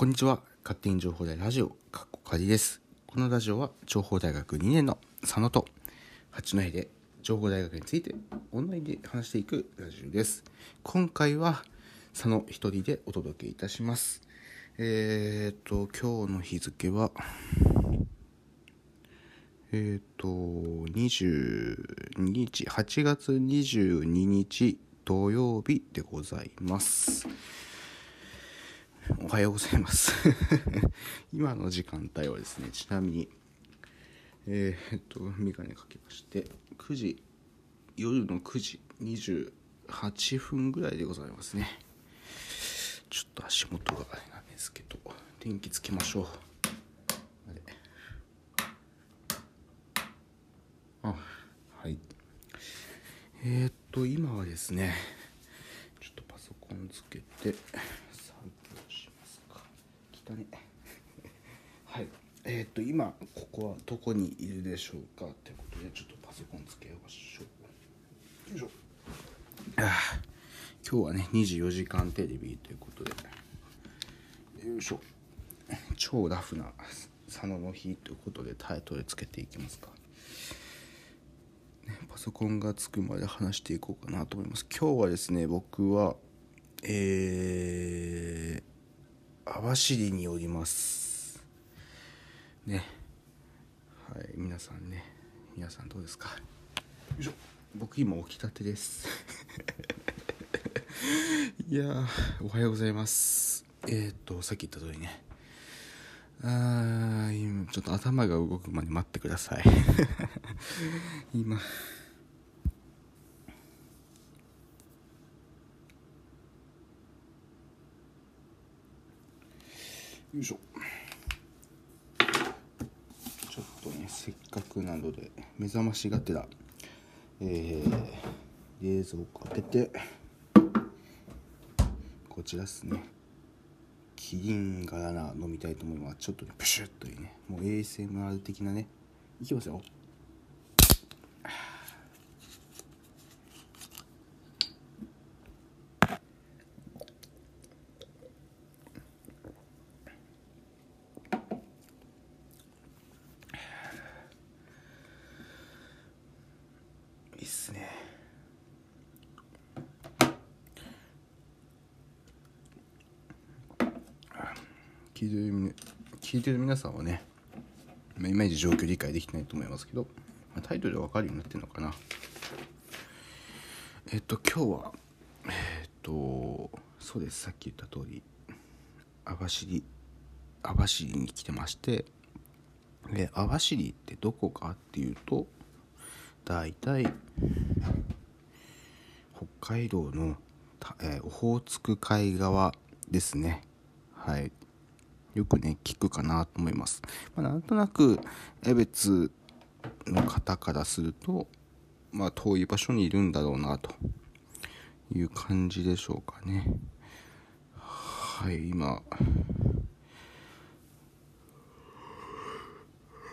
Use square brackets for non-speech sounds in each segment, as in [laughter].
こんにちは。勝手に情報大ラジオ、かっこかりです。このラジオは、情報大学2年の佐野と、八戸で情報大学についてオンラインで話していくラジオです。今回は、佐野一人でお届けいたします。えーと、今日の日付は、えーと、22日、8月22日土曜日でございます。おはようございます。[laughs] 今の時間帯はですね、ちなみに、えー、っと、メガネかけまして、9時、夜の9時28分ぐらいでございますね。ちょっと足元があれなんですけど、電気つけましょう。あれ。あ、はい。えー、っと、今はですね、ちょっとパソコンつけて、汚ね。[laughs] はい。えー、っと、今、ここはどこにいるでしょうかってことで、ちょっとパソコンつけましょう。よいしょ。今日はね、24時間テレビということで、よいしょ。超ラフな佐野の日ということでタイトルつけていきますか。ねパソコンがつくまで話していこうかなと思います。今日はですね、僕は、えー、網走におります。ね。はい、皆さんね、皆さんどうですか？よいしょ。僕今起きたてです。[laughs] いやー、おはようございます。えー、っと、さっき言った通りね。あー、今、ちょっと頭が動くまで待ってください。[laughs] 今。よいしょ。ちょっとね、せっかくなので、目覚ましがてら、えー、冷蔵庫開けて、こちらですね。キリンガラナ飲みたいと思います。ちょっとね、プシュッというね、もう ASMR 的なね、いきますよ。いいっすね。聞いてる聞いてる皆さんはね、まあいまいち状況理解できてないと思いますけど、まあタイトルで分かるようになってるのかな。えっと、今日は、えっと、そうです、さっき言った通り、網走、網走に来てまして、で、網走ってどこかっていうと、大体、北海道の、えーオホーツク海側ですね。はい。よくね、聞くかなと思います。まあ、なんとなく、江別の方からすると、まあ、遠い場所にいるんだろうな、という感じでしょうかね。はい、今、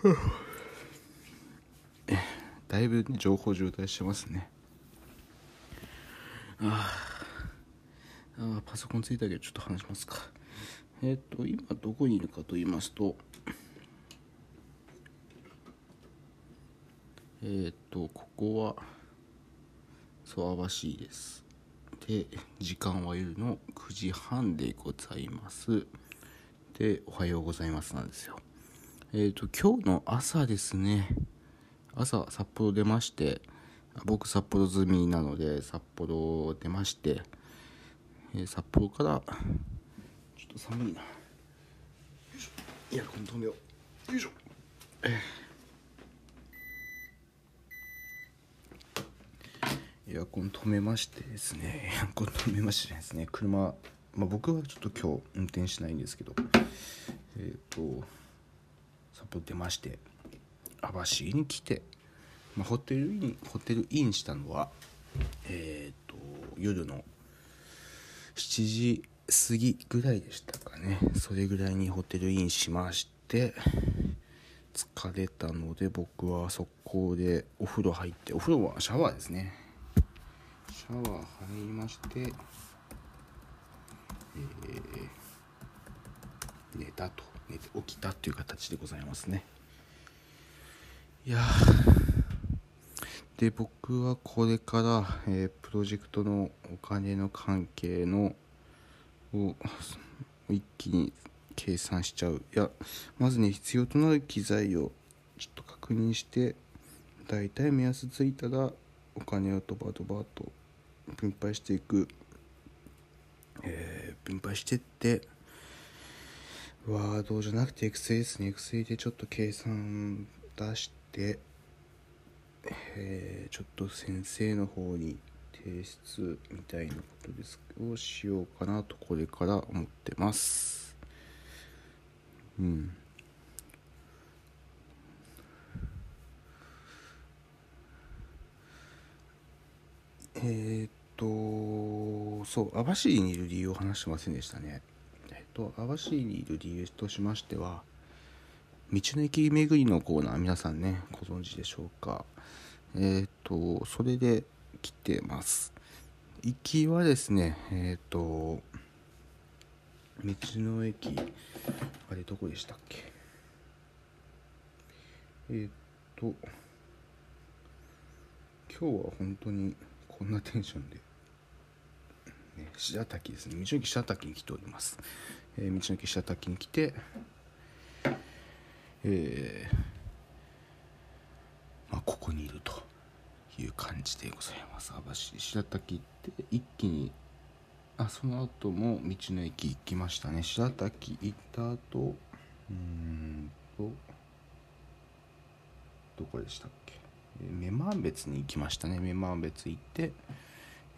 [laughs] だいぶ、情報渋滞してますね。ああ、パソコンついたけどちょっと話しますか。えっ、と、今どこにいるかと言いますと、えっ、と、ここは、そう、網走です。で、時間は夜の9時半でございます。で、おはようございますなんですよ。えっ、と、今日の朝ですね、朝札幌出まして僕札幌済みなので札幌出まして、えー札幌からょっと寒いな。よいしょエアコン止めよう。よいしょ。エアコン止めましてですね。エアコン止めましてですね。車、まあ、僕はちょっと今日運転しないんですけど。えっ、と札幌出まして網走に来て、まあ、ホテルインホテルインしたのはえっ、と夜の7時過ぎぐらいでしたかね。それぐらいにホテルインしまして疲れたので僕は速攻でお風呂入ってお風呂はシャワーですね。シャワー入りましてえー寝たと。寝て起きたという形でございますね。いやで僕はこれから、えー、プロジェクトのお金の関係のを一気に計算しちゃう。いやまずね必要となる機材をちょっと確認して大体目安ついたらお金をドバドバと分配していく、えー、分配してってワードじゃなくてエクセルですね。エクセルでちょっと計算出してえー、ちょっと先生の方に提出みたいなことです。をしようかなとこれから思ってます。うん。えー、っとそう網走にいる理由を話してませんでしたね。えっと網走にいる理由としましては道の駅巡りのコーナー皆さんねご存知でしょうか。えっ、とそれで来てます。行きはですねえっ、ー、と道の駅あれどこでしたっけ？えっ、ー、と今日は本当にこんなテンションで、ね、白滝ですね。道の駅白滝に来ております、えー、道の駅白滝に来てえー、まあ、ここにいると。いう感じでございます。網走白滝って一気にあその後も道の駅行きましたね。白滝行った後うんとどこでしたっけ？女満別に行きましたね。女満別行って、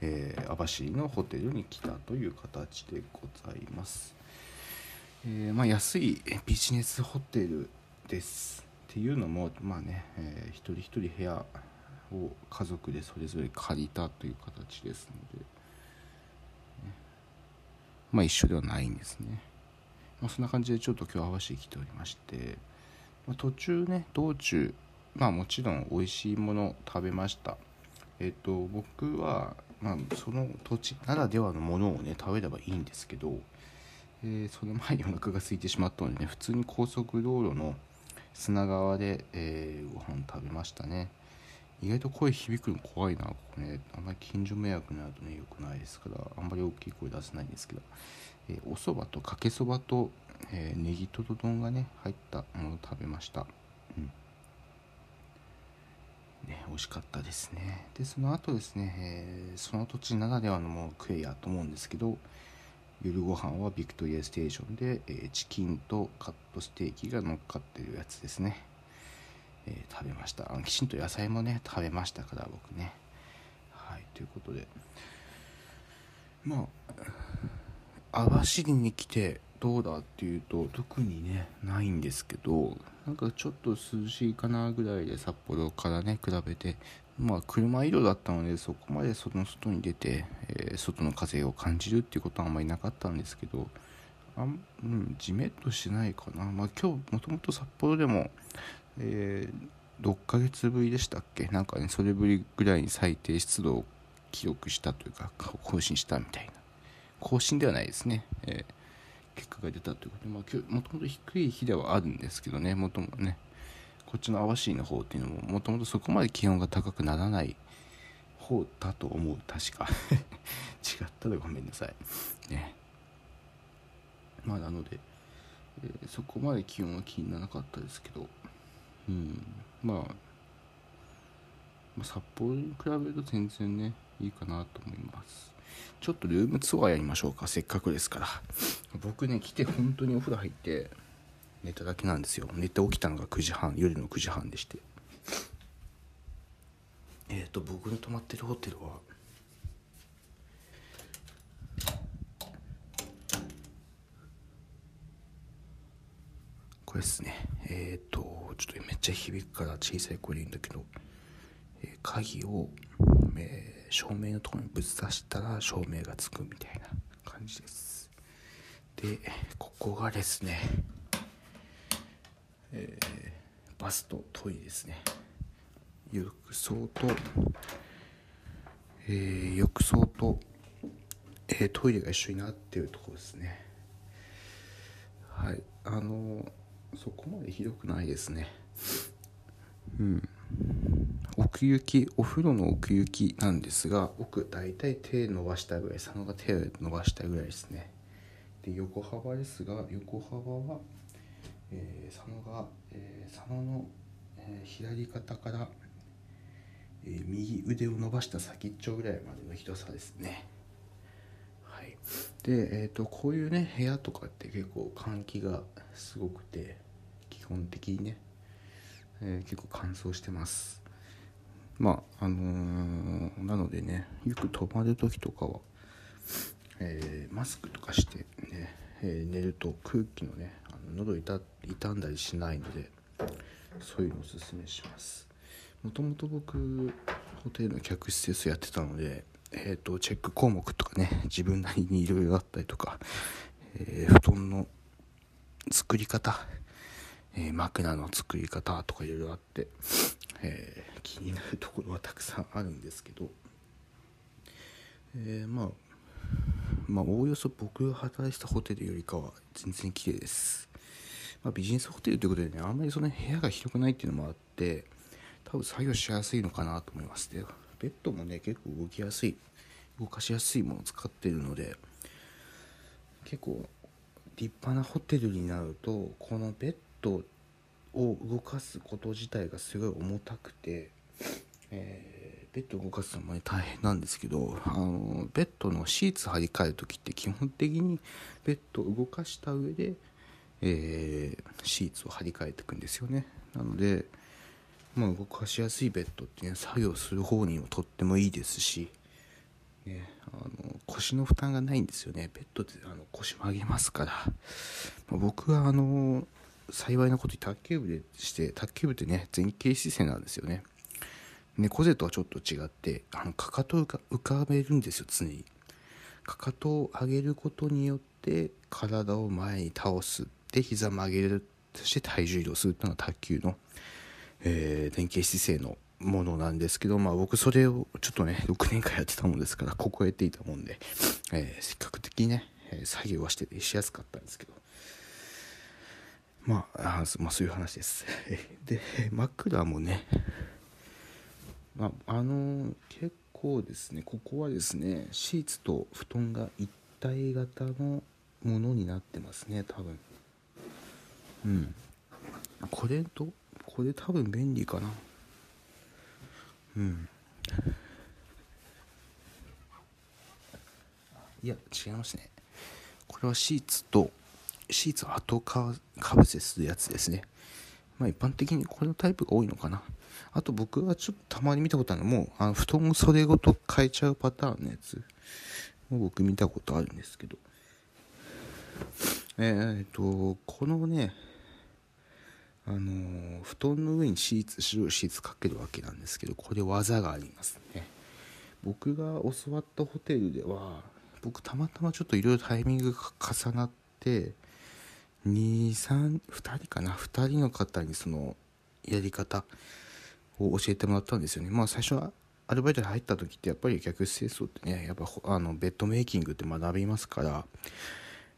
えー、網走のホテルに来たという形でございます、えー、まあ、安いビジネスホテルです。っていうのもまあね、えー、一人一人部屋を家族でそれぞれ借りたという形ですので、まあ一緒ではないんですね、まあ、そんな感じでちょっと今日合わせてきておりまして、まあ、途中ね道中まあもちろん美味しいもの食べました。えっ、と僕はまあその土地ならではのものをね食べればいいんですけどえー、その前にお腹が空いてしまったのでね普通に高速道路の砂川で、えー、ご飯食べましたね。意外と声響くの怖いなここね。あんまり近所迷惑になるとね良くないですからあんまり大きい声出せないんですけど、えー、おそばとかけそばと、えー、ネギトロ丼がね入ったものを食べました。うん。ね、美味しかったですね。でその後ですね、えー、その土地ならではのものを食えやと思うんですけど夜ご飯はビクトリアステーションで、えー、チキンとカットステーキが乗っかってるやつですね、えー、食べました。あのきちんと野菜もね食べましたから僕ね。はいということで。まあ網走に来てどうだっていうと特にねないんですけどなんかちょっと涼しいかなぐらいで札幌からね比べてまあ車移動だったのでそこまでその外に出て、えー、外の風を感じるっていうことはあんまりなかったんですけどあん、うん、じめっとしないかな、まあ、今日もともと札幌でも、えー、6ヶ月ぶりでしたっけ？なんかねそれぶりぐらいに最低湿度を記録したというか更新したみたいな。更新ではないですね、えー、結果が出たということで、まあ、今日もともと低い日ではあるんですけどね。もともねこっちの網走の方っていうのももともとそこまで気温が高くならない方だと思う。確か。[laughs] 違ったらごめんなさい。ね。まあなので、えー、そこまで気温は気にならなかったですけど。うん。まあ、まあ、札幌に比べると全然ねいいかなと思います。ちょっとルームツアーやりましょうかせっかくですから。僕ね来て本当にお風呂入って寝ただけなんですよ。寝て起きたのが9時半夜の9時半でして。えっ、と僕の泊まってるホテルはこれですね。えっ、ー、とちょっとめっちゃ響くから小さい声でいいんだけど、えー、鍵を、えー、照明のところにぶつ刺したら照明がつくみたいな感じです。でここがですねえー、バスとトイレですね。浴槽と、えー、浴槽と、えー、トイレが一緒になっているところですね。はいあのそこまでひどくないですね。うん。奥行きお風呂の奥行きなんですが奥大体手伸ばしたぐらい佐野が手を伸ばしたぐらいですね。で横幅ですが横幅は、えー、佐野が、えー、佐野の、えー、左肩から、えー、右腕を伸ばした先っちょぐらいまでの広さですね。でえ、ー、とこういうね部屋とかって結構換気がすごくて基本的にね、えー、結構乾燥してます。まああのー、なのでねよく泊まる時とかは、えー、マスクとかしてね、えー、寝ると空気のねあの喉痛傷んだりしないのでそういうのをおすすめします。もともと僕ホテルの客室施設やってたのでえーと、チェック項目とかね自分なりにいろいろあったりとか、えー、布団の作り方、えー、枕の作り方とかいろいろあってえー、気になるところはたくさんあるんですけど、え、まあまあおおよそ僕が働いてたホテルよりかは全然綺麗です、まあ、ビジネスホテルということでねあんまりその部屋が広くないっていうのもあって多分作業しやすいのかなと思いますでベッドもね結構動きやすい動かしやすいものを使ってるので結構立派なホテルになるとこのベッドを動かすこと自体がすごい重たくて、えー、ベッドを動かすのも、ね、大変なんですけどあのベッドのシーツ張り替える時って基本的にベッドを動かした上で、えー、シーツを張り替えていくんですよね。なので、まあ、動かしやすいベッドってね作業する方にもとってもいいですしね、あの腰の負担がないんですよね。ベッドってあの腰曲げますから、まあ、僕はあの幸いなことに卓球部でして卓球部ってね前傾姿勢なんですよね。猫背とはちょっと違ってあのかかとが浮かべるんですよ常に。かかとを上げることによって体を前に倒す。で膝曲げる。そして体重移動するというのが卓球の、えー、前傾姿勢のものなんですけど、まあ、僕それをちょっとね [laughs] 6年間やってたもんですからここへていたもんで、えー、せっかく的にね、作業はしててしやすかったんですけどまあ、あまあ、そういう話です。[laughs] で、枕もね、まあ、あの結構ですね、ここはですね、シーツと布団が一体型のものになってますね、多分。うん。これと、これ多分便利かな。うん。いや、違いますね。これはシーツとシーツ後かぶせするやつですね。まあ一般的にこれのタイプが多いのかな。あと僕はちょっとたまに見たことあるのも、あの布団を袖ごと変えちゃうパターンのやつも僕見たことあるんですけど。えっ、と、このね、あのー、布団の上にシーツ、白いシーツかけるわけなんですけど、これ技がありますね。僕が教わったホテルでは、僕たまたまちょっといろいろタイミングが重なって、232人かな？2人の方にそのやり方を教えてもらったんですよね。まあ最初はアルバイトで入った時ってやっぱり客室清掃ってねやっぱあのベッドメイキングって学びますから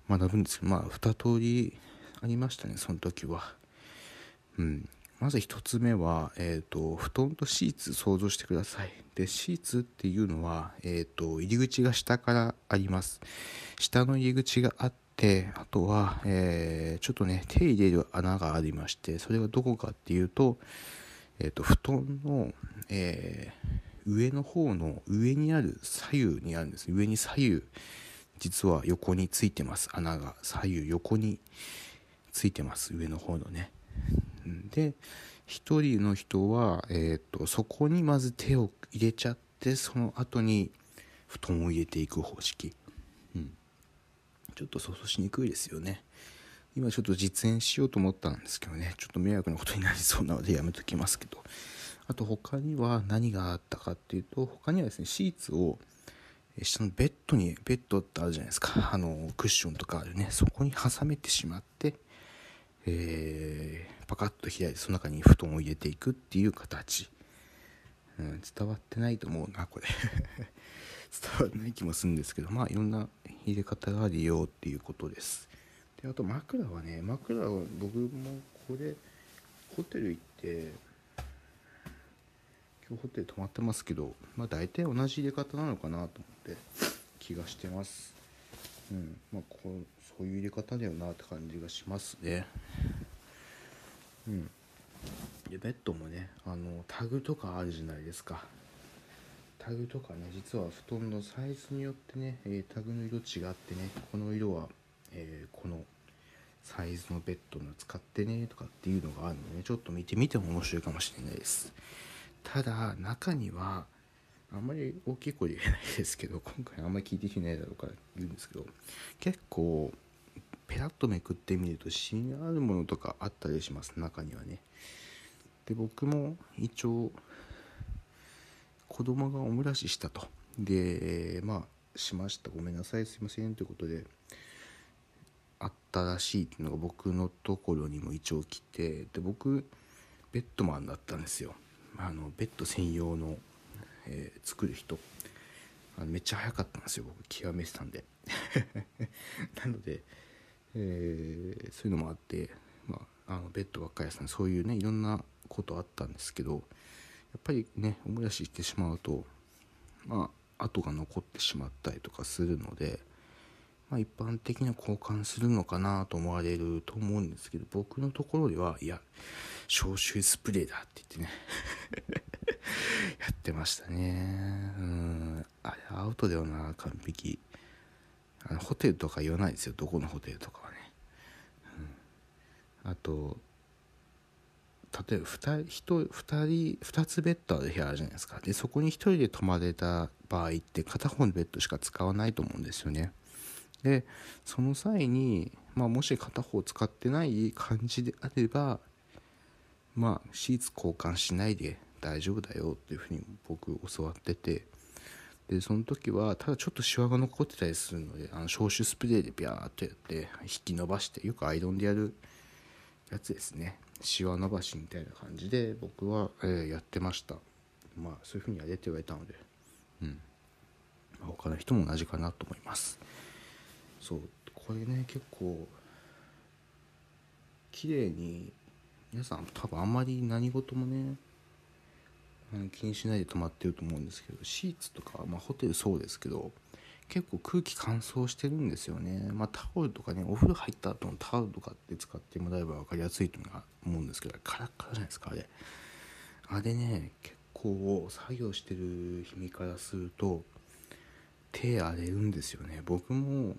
学ぶんですけどまあ2通りありましたねその時は。うん。まず1つ目は、えーと、布団とシーツ想像してください。でシーツっていうのは、えーと入り口が下からあります。下の入り口があってであとは、えー、ちょっとね手入れる穴がありましてそれがどこかっていうと,、えーと、布団の、えー、上の方の上にある左右にあるんです。上に左右実は横についてます。穴が左右横についてます。上の方のねで1人の人は、えーとそこにまず手を入れちゃってその後に布団を入れていく方式。うん。ちょっと想像しにくいですよね。今ちょっと実演しようと思ったんですけどね。ちょっと迷惑なことになりそうなのでやめときますけど。あと他には何があったかっていうと他にはですねシーツを下のベッドにベッドってあるじゃないですか。あのクッションとかあるね。そこに挟めてしまってえー、パカッと開いてその中に布団を入れていくっていう形、うん、伝わってないと思うなこれ。[laughs] 伝わらない気もするんですけどまあいろんな入れ方があるよっていうことです。であと枕はね枕は僕もこれホテル行って今日ホテル泊まってますけどまあ大体同じ入れ方なのかなと思って気がしてます。うんまあこうそういう入れ方だよなって感じがしますね。うん。でベッドもねあのタグとかあるじゃないですか。タグとかね実は布団のサイズによってね、えー、タグの色違ってねこの色は、えー、このサイズのベッドの使ってねとかっていうのがあるので、ね、ちょっと見てみても面白いかもしれないです。ただ中にはあんまり大きい声で言えないですけど今回あんまり聞いてきてないだろうから言うんですけど結構ペラッとめくってみると芯あるものとかあったりします中にはね。で僕も一応子供がおもらししたと。でまあしました。ごめんなさい。すいません。ということであったらしいっていうのが僕のところにも一応来てで僕ベッドマンだったんですよ。あのベッド専用の、えー、作る人。あのめっちゃ早かったんですよ。僕極めてたんで。[laughs] なので、えー、そういうのもあって、まあ、あのベッドばっかりやったんでそういうねいろんなことあったんですけどやっぱりねおもらししてしまうとまあ跡が残ってしまったりとかするので、まあ、一般的には交換するのかなと思われると思うんですけど僕のところではいや消臭スプレーだって言ってね [laughs] やってましたね。うん。あれアウトだよな完璧。あのホテルとか言わないですよ。どこのホテルとかはね、うん、あと例えば 2, 人 2, 人2つベッドある部屋あるじゃないですか。でそこに1人で泊まれた場合って片方のベッドしか使わないと思うんですよね。でその際に、まあ、もし片方使ってない感じであればまあシーツ交換しないで大丈夫だよっていうふうに僕教わっててでその時はただちょっとシワが残ってたりするのであの消臭スプレーでビャーっとやって引き伸ばしてよくアイロンでやるやつですね。シワ伸ばしみたいな感じで僕は、えー、やってました。まあそういうふうにやれって言われたのでうん、他の人も同じかなと思います。そう。これね結構綺麗に皆さん多分あんまり何事もね気にしないで泊まってると思うんですけどシーツとか、まあ、ホテルそうですけど結構空気乾燥してるんですよね、まあ、タオルとかねお風呂入った後のタオルとかって使ってもらえば分かりやすいと思うんですけどカラッカラじゃないですかあれ。あれね結構作業してる日々からすると手荒れるんですよね。僕も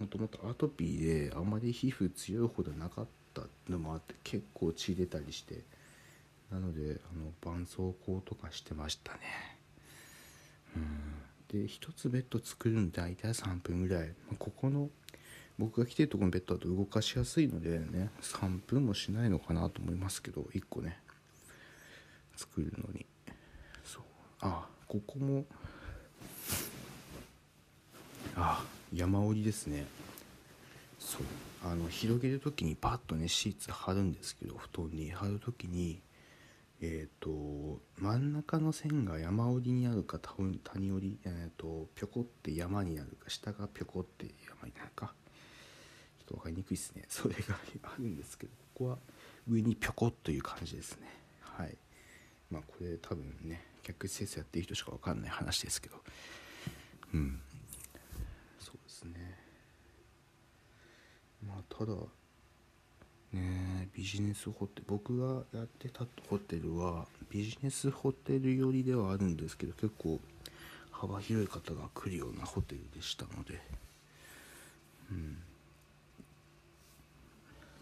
もともとアトピーであまり皮膚強いほどなかったのもあって結構血出たりしてなのであの絆創膏とかしてましたね。うん。で1つベッド作るの大体3分ぐらい、まあ、ここの僕が来てるとこのベッドだと動かしやすいのでね3分もしないのかなと思いますけど1個ね。作るのに。そう。あここもあ山折りですね。そう。あの広げる時にパッとねシーツ貼るんですけど布団に。貼る時にえっ、ー、と真ん中の線が山折りになるか谷折り、えーと、ぴょこって山になるか下がぴょこって山になるか。ちょっと分かりにくいですね。[laughs] それがあるんですけどここは上にぴょこっという感じですね。はい。まあこれ多分ね客室清掃やってる人しか分かんない話ですけど。うん。そうですね。まあただねえビジネスホテル僕がやってたホテルはビジネスホテル寄りではあるんですけど結構幅広い方が来るようなホテルでしたので。うん。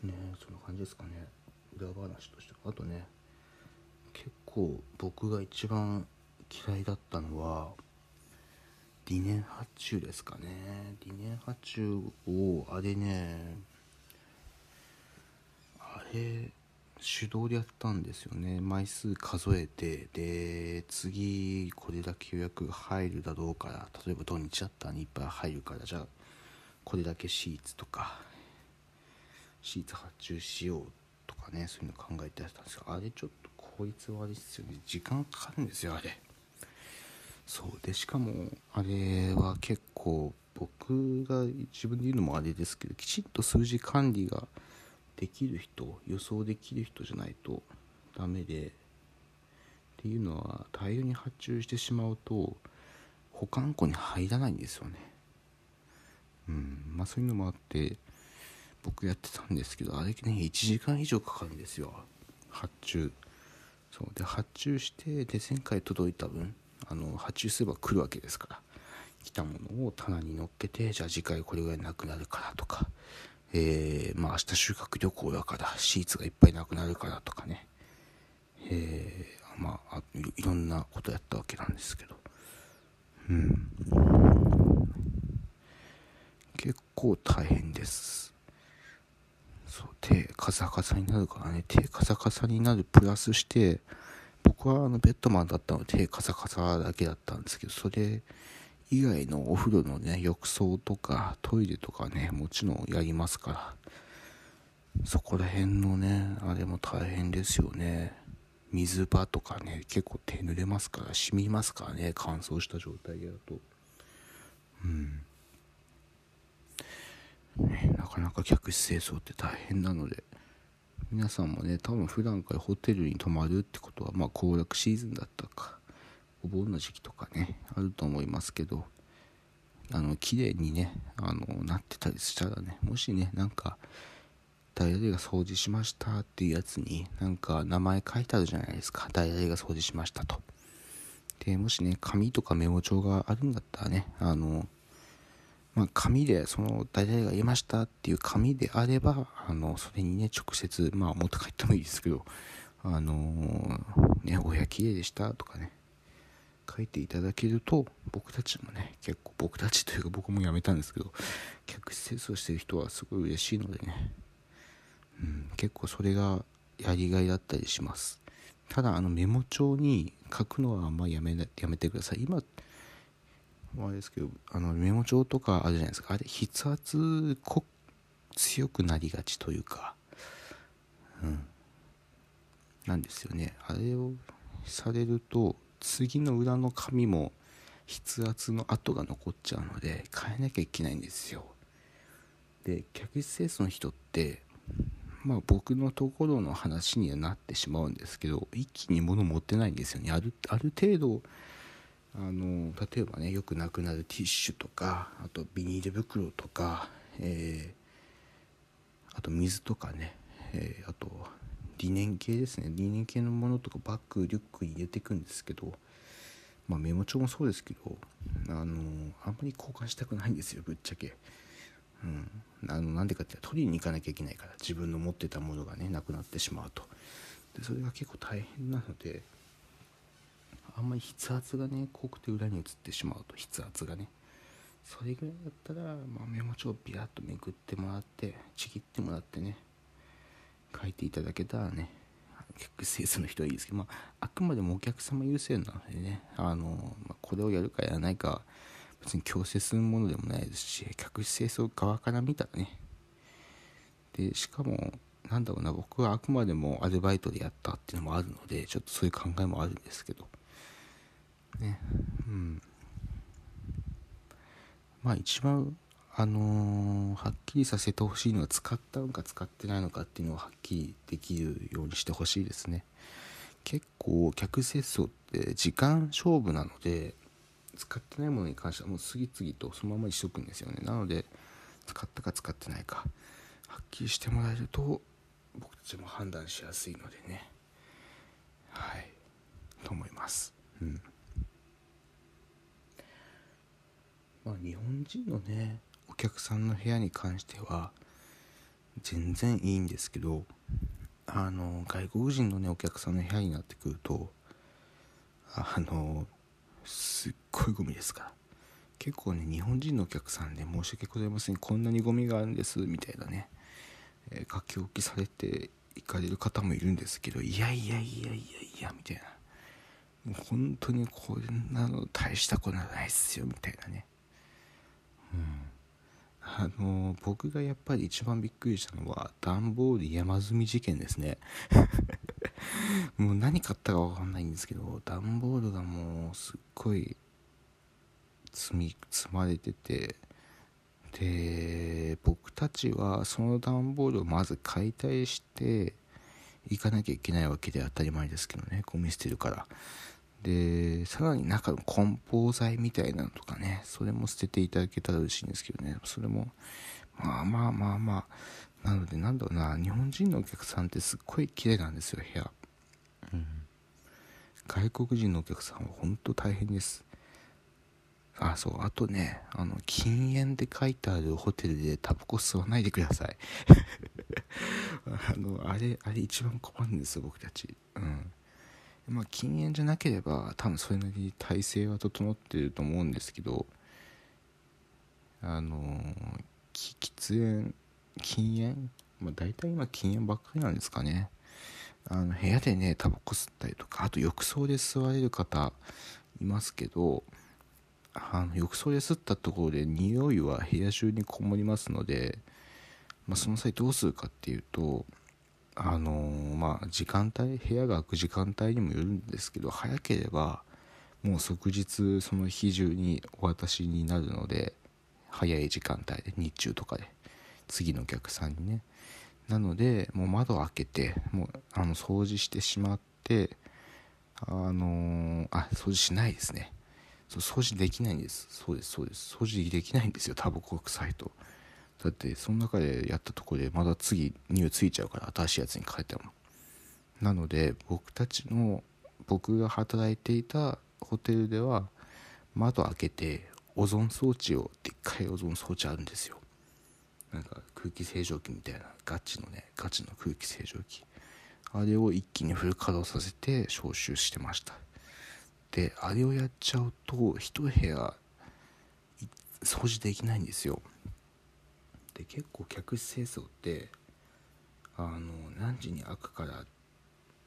ねそんな感じですかね。裏話としてあとね結構僕が一番嫌いだったのはリネン発注ですかね。リネン発注をあれねれ手動でやったんですよね。枚数数えてで次これだけ予約入るだろうから例えば土日だったらいっぱい入るからじゃあこれだけシーツとかシーツ発注しようとかねそういうの考えてやったんですよあれちょっと効率悪いっすよね。時間かかるんですよあれ。そう。でしかもあれは結構僕が自分で言うのもあれですけどきちんと数字管理ができる人予想できる人じゃないとダメでっていうのは大量に発注してしまうと保管庫に入らないんですよね。うん。まあそういうのもあって僕やってたんですけどあれね1時間以上かかるんですよ。発注。そう。で発注してで前回届いた分あの発注すれば来るわけですから来たものを棚に乗っけてじゃあ次回これぐらいなくなるからとかえー、まあ明日収穫旅行だからシーツがいっぱいなくなるからとかね。えー、まあいろんなことやったわけなんですけど。うん。結構大変です。そう手カサカサになるからね。手カサカサになるプラスして僕はあのベッドマンだったので手カサカサだけだったんですけどそれ以外のお風呂のね浴槽とかトイレとかねもちろんやりますから。そこら辺のねあれも大変ですよね。水場とかね結構手濡れますから染みますからね乾燥した状態だと。うん。ね、なかなか客室清掃って大変なので皆さんもね多分普段からホテルに泊まるってことはまあ行楽シーズンだったか。お盆の時期とかねあると思いますけどあの綺麗にねあのなってたりしたらねもしねなんか誰々が掃除しましたっていうやつになんか名前書いてあるじゃないですか。誰々が掃除しましたと。でもしね紙とかメモ帳があるんだったらねあのまあ、紙でその誰々が言いましたっていう紙であればあのそれにね直接まあ持って帰ってもいいですけどあのー、ね親綺麗でしたとかね書いていただけると僕たちもね結構僕たちというか僕も辞めたんですけど客室清掃してる人はすごい嬉しいのでね、うん、結構それがやりがいだったりします。ただあのメモ帳に書くのはあんまやめやめてください。今あれですけどあのメモ帳とかあるじゃないですか。あれ筆圧こ強くなりがちというか。うん。なんですよね。あれをされると次の裏の紙も筆圧の跡が残っちゃうので変えなきゃいけないんですよ。で客室清掃の人ってまあ僕のところの話にはなってしまうんですけど一気に物持ってないんですよね。あるある程度あの例えばねよくなくなるティッシュとかあとビニール袋とか、えー、あと水とかね、えー、あとリネン系ですね。リネン系のものとかバッグリュックに入れていくんですけど、まあ、メモ帳もそうですけどあのあんまり交換したくないんですよぶっちゃけ。うん、あのなんでかって取りに行かなきゃいけないから自分の持ってたものがねなくなってしまうと。でそれが結構大変なのであんまり筆圧がね濃くて裏に移ってしまうと筆圧がね。それぐらいだったら、まあ、メモ帳をビラッとめくってもらってちぎってもらってね。書いていただけたらね結構清楚の人はいいですけど、まあ、あくまでもお客様優先なのでねあの、まあ、これをやるかやらないか別に強制するものでもないですし客室清掃側から見たらね。でしかもなんだろうな僕はあくまでもアルバイトでやったっていうのもあるのでちょっとそういう考えもあるんですけど。ねうん。まあ一番あのー、はっきりさせてほしいのは使ったのか使ってないのかっていうのをはっきりできるようにしてほしいですね。結構客清掃って時間勝負なので使ってないものに関してはもう次々とそのままにしとくんですよね。なので使ったか使ってないかはっきりしてもらえると僕たちも判断しやすいのでね。はい。と思います。うん。まあ日本人のね客さんの部屋に関しては全然いいんですけどあの外国人のねお客さんの部屋になってくるとあのすっごいゴミですから。結構ね日本人のお客さんで、申し訳ございませんこんなにゴミがあるんですみたいなね、えー、書き置きされて行かれる方もいるんですけどいやいやいやいやいやみたいな。もう本当にこんなの大したことないっすよみたいなね。うん。あの僕がやっぱり一番びっくりしたのは段ボール山積み事件ですね。[laughs] もう何買ったか分かんないんですけど段ボールがもうすっごい積み積まれててで僕たちはその段ボールをまず解体して行かなきゃいけないわけで当たり前ですけどねゴミ捨てるから。でさらに中の梱包材みたいなのとかねそれも捨てていただけたら嬉しいんですけどね。それもまあまあまあまあなのでなんだろうな日本人のお客さんってすっごい綺麗なんですよ部屋、うん、外国人のお客さんは本当大変です。あそう。あとねあの禁煙で書いてあるホテルでタバコ吸わないでください。[laughs] あのあれあれ一番困るんですよ僕たち。うんまあ禁煙じゃなければ多分それなりに体制は整ってると思うんですけどあの喫煙禁煙？まあ大体今禁煙ばっかりなんですかね。あの部屋でねタバコ吸ったりとかあと浴槽で吸われる方いますけどあの浴槽で吸ったところで匂いは部屋中にこもりますので、まあ、その際どうするかっていうとあのー、まあ時間帯部屋が空く時間帯にもよるんですけど早ければもう即日その日中にお渡しになるので早い時間帯で日中とかで次のお客さんにね。なのでもう窓開けてもうあの掃除してしまってあのー、あ掃除しないですね。そう掃除できないんです。そうですそうです。掃除できないんですよタバコ臭いと。だってその中でやったとこでまだ次匂いついちゃうから新しいやつに変えても。なので僕たちの僕が働いていたホテルでは窓開けてオゾン装置をでっかいオゾン装置あるんですよ。なんか空気清浄機みたいなガチのねガチの空気清浄機。あれを一気にフル稼働させて消臭してました。であれをやっちゃうと一部屋掃除できないんですよ。で結構客室清掃ってあの何時に開くから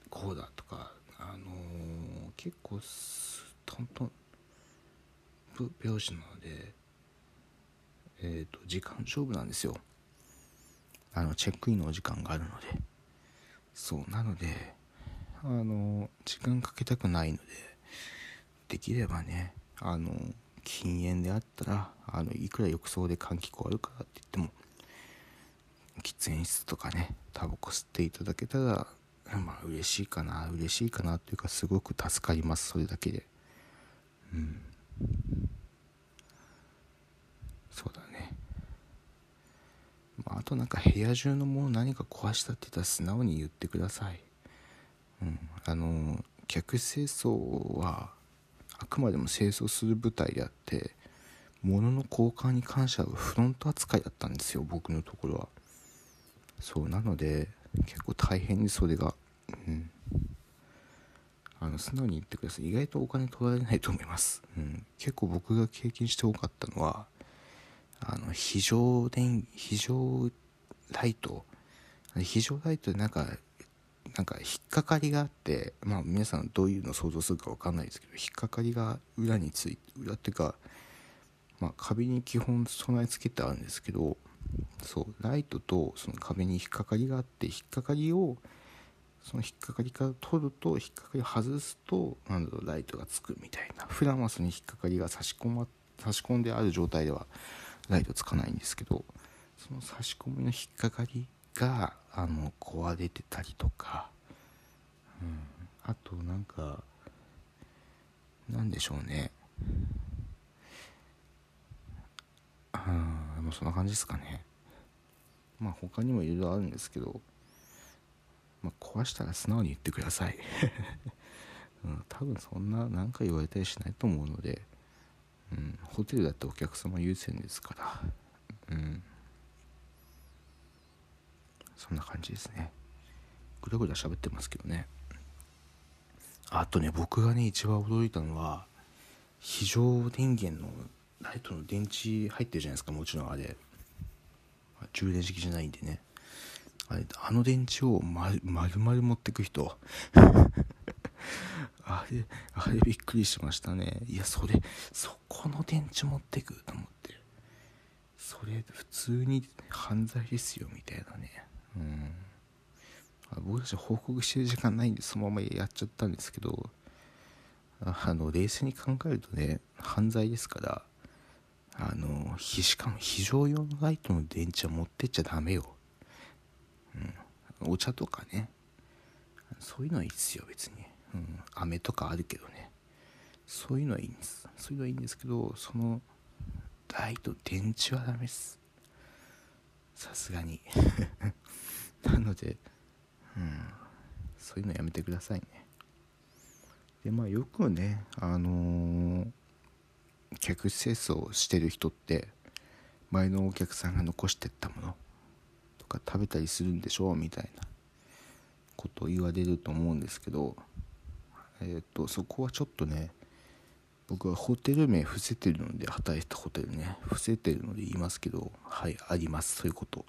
こうだとかあの結構トントン拍子なのでえっ、ー、と時間勝負なんですよ。あのチェックインのお時間があるので。そうなのであの時間かけたくないのでできればねあの禁煙であったらあのいくら浴槽で換気口あるからって言っても喫煙室とかねタバコ吸っていただけたらまあ嬉しいかな嬉しいかなっていうかすごく助かります。それだけで。うん。そうだね、まあ、あとなんか部屋中のもの何か壊したって言ったら素直に言ってください。うん。あの客清掃はあくまでも清掃する舞台であって物の交換に関してはフロント扱いだったんですよ僕のところは。そうなので結構大変にそれがうん。あの素直に言ってください。意外とお金取られないと思います、うん、結構僕が経験して多かったのはあの非常電非常ライト。非常ライトでなんかなんか引っかかりがあってまあ皆さんどういうのを想像するか分かんないですけど引っかかりが裏について裏っていうかまあ壁に基本備え付けてあるんですけどそうライトとその壁に引っかかりがあって引っかかりをその引っかかりから取ると引っかかりを外すとなんだろうライトがつくみたいな。普段はその引っかかりが差し込,、ま、差し込んである状態ではライトつかないんですけどその差し込みの引っかかりがあの壊れてたりとか、うん、あとなんかなんでしょうね。うんもうそんな感じですかね。まあ他にもいろいろあるんですけど、まあ、壊したら素直に言ってください、[laughs] うん、多分そんな何か言われたりしないと思うので、うん、ホテルだってお客様優先ですから。うん。そんな感じですね。ぐだぐだ喋ってますけどね。あとね僕がね一番驚いたのは非常電源のライトの電池入ってるじゃないですかもちろんあれ。充電式じゃないんでね。あれあの電池を丸々持ってく人。[laughs] あれあれびっくりしましたね。いやそれそこの電池持ってくと思って。それ普通に犯罪ですよみたいなね。うん。僕たち報告してる時間ないんでそのままやっちゃったんですけどあの冷静に考えるとね犯罪ですからあのしかも非常用のライトの電池は持ってっちゃダメよ、うん、お茶とかね。そういうのはいいっすよ別に、うん、飴とかあるけどね。そういうのはいいんです。そういうのはいいんですけどそのライト電池はダメっす。さすがに。[laughs] なのでうんそういうのやめてくださいね。でまあよくねあのー、客清掃してる人って前のお客さんが残してったものとか食べたりするんでしょうみたいなことを言われると思うんですけどえっ、ー、とそこはちょっとね僕はホテル名伏せてるので働いてたホテルね。伏せてるので言いますけどはいあります。そういうこと。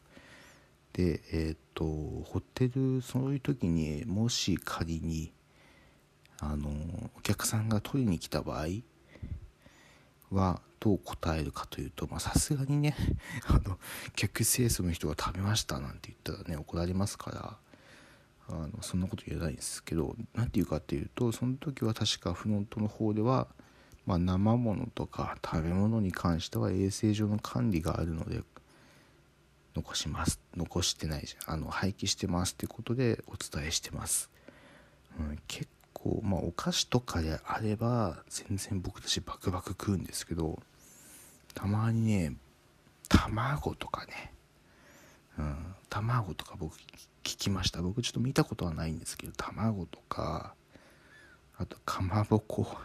でえっ、とホテルそういう時にもし仮にあのお客さんが取りに来た場合はどう答えるかというとさすがにね [laughs] あの客清掃の人が食べましたなんて言ったらね怒られますからあのそんなこと言えないんですけど何て言うかっていうとその時は確かフロントの方ではまあ、生物とか食べ物に関しては衛生上の管理があるので残します。残してないじゃん。あの廃棄してますってことでお伝えしてます、うん、結構まあお菓子とかであれば全然僕たちバクバク食うんですけどたまにね卵とかね。うん卵とか僕聞きました。僕ちょっと見たことはないんですけど卵とかあとかまぼこ。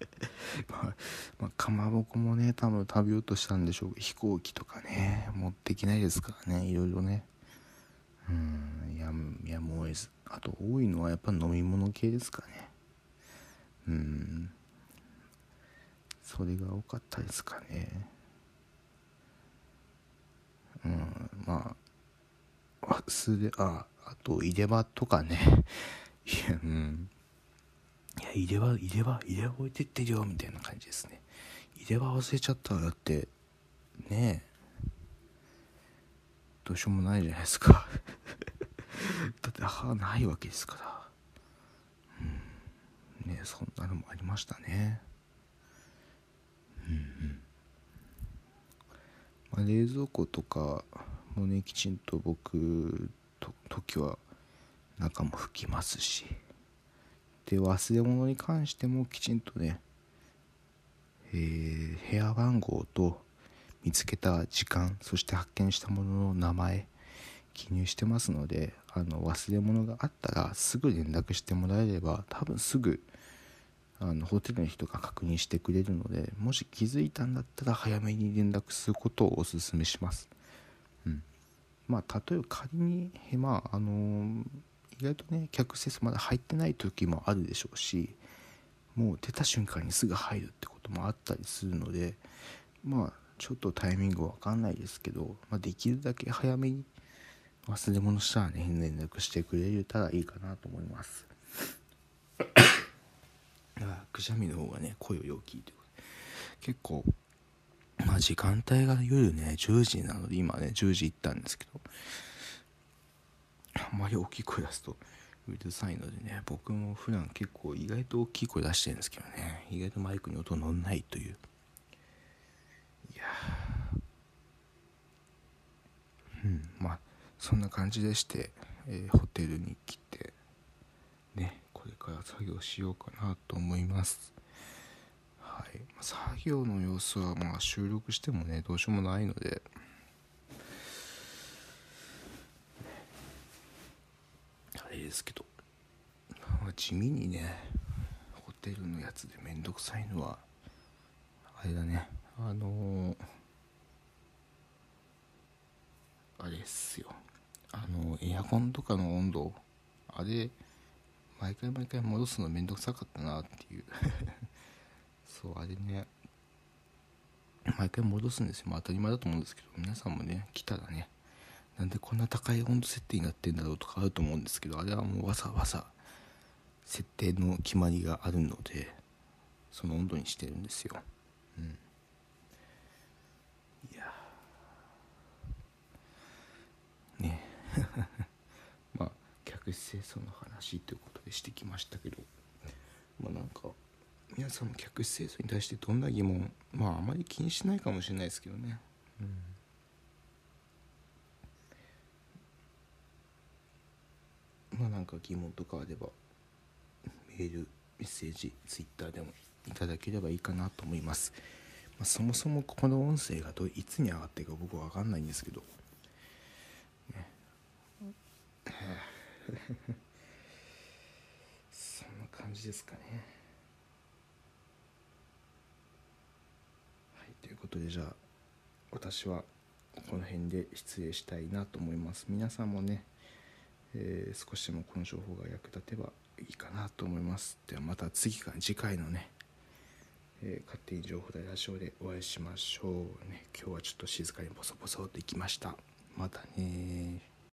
[laughs] まあ、まあ、かまぼこもね多分食べようとしたんでしょう。飛行機とかね持ってきないですからね。いろいろね。うんやむやむを得ず。あと多いのはやっぱ飲み物系ですかね。うん。それが多かったですかね。うんまあ忘れああと入れ歯とかね。[laughs] いやうん。いや入れ歯入れ歯入れ歯置いてってるよみたいな感じですね。入れ歯忘れちゃったらだってねえ。どうしようもないじゃないですか。[laughs] だって歯ないわけですから。うん。ねそんなのもありましたね。うんうん。まあ、冷蔵庫とかもねきちんと僕と時は中も拭きますし。で忘れ物に関してもきちんとね、えー、部屋番号と見つけた時間そして発見したものの名前記入してますのであの忘れ物があったらすぐ連絡してもらえれば多分すぐあのホテルの人が確認してくれるのでもし気づいたんだったら早めに連絡することをお勧めします。うん、まあ例えば仮にまああのー意外とね客施設まだ入ってない時もあるでしょうしもう出た瞬間にすぐ入るってこともあったりするのでまあちょっとタイミングわかんないですけど、まあ、できるだけ早めに忘れ物したらね連絡してくれたらいいかなと思います。[coughs] くしゃみの方がね声をよく聞いて結構まあ時間帯が夜ね10時なので今ね10時行ったんですけどあんまり大きい声出すとうるさいのでね僕も普段結構意外と大きい声出してるんですけどね。意外とマイクに音乗んないという。いやうん。まあそんな感じでして、えー、ホテルに来てねこれから作業しようかなと思います。はい。作業の様子はまあ収録してもねどうしようもないのでですけど、地味にねホテルのやつでめんどくさいのはあれだね。あのー、あれっすよ。あのエアコンとかの温度あれ毎回毎回戻すのめんどくさかったなっていう。[laughs] そうあれね。毎回戻すんですよ、まあ、当たり前だと思うんですけど皆さんもね来たらねなんでこんな高い温度設定になってんだろうとかあると思うんですけどあれはもうわざわざ設定の決まりがあるのでその温度にしてるんですよ。うん。いやね。[laughs] まあ客室清掃の話ということでしてきましたけどまあなんか皆さんも客室清掃に対してどんな疑問まああまり気にしないかもしれないですけどね、うん、まあなんか疑問とかあればメールメッセージツイッターでもいただければいいかなと思います、まあ、そもそもこの音声がどいつに上がってるか僕は分かんないんですけど、ね、[laughs] そんな感じですかね。はい。ということでじゃあ私はこの辺で失礼したいなと思います。皆さんもね、えー、少しでもこの情報が役立てばいいかなと思います。ではまた次か次回のね、えー、勝手に情報大ラジオでお会いしましょうね。今日はちょっと静かにボソボソといきました。またね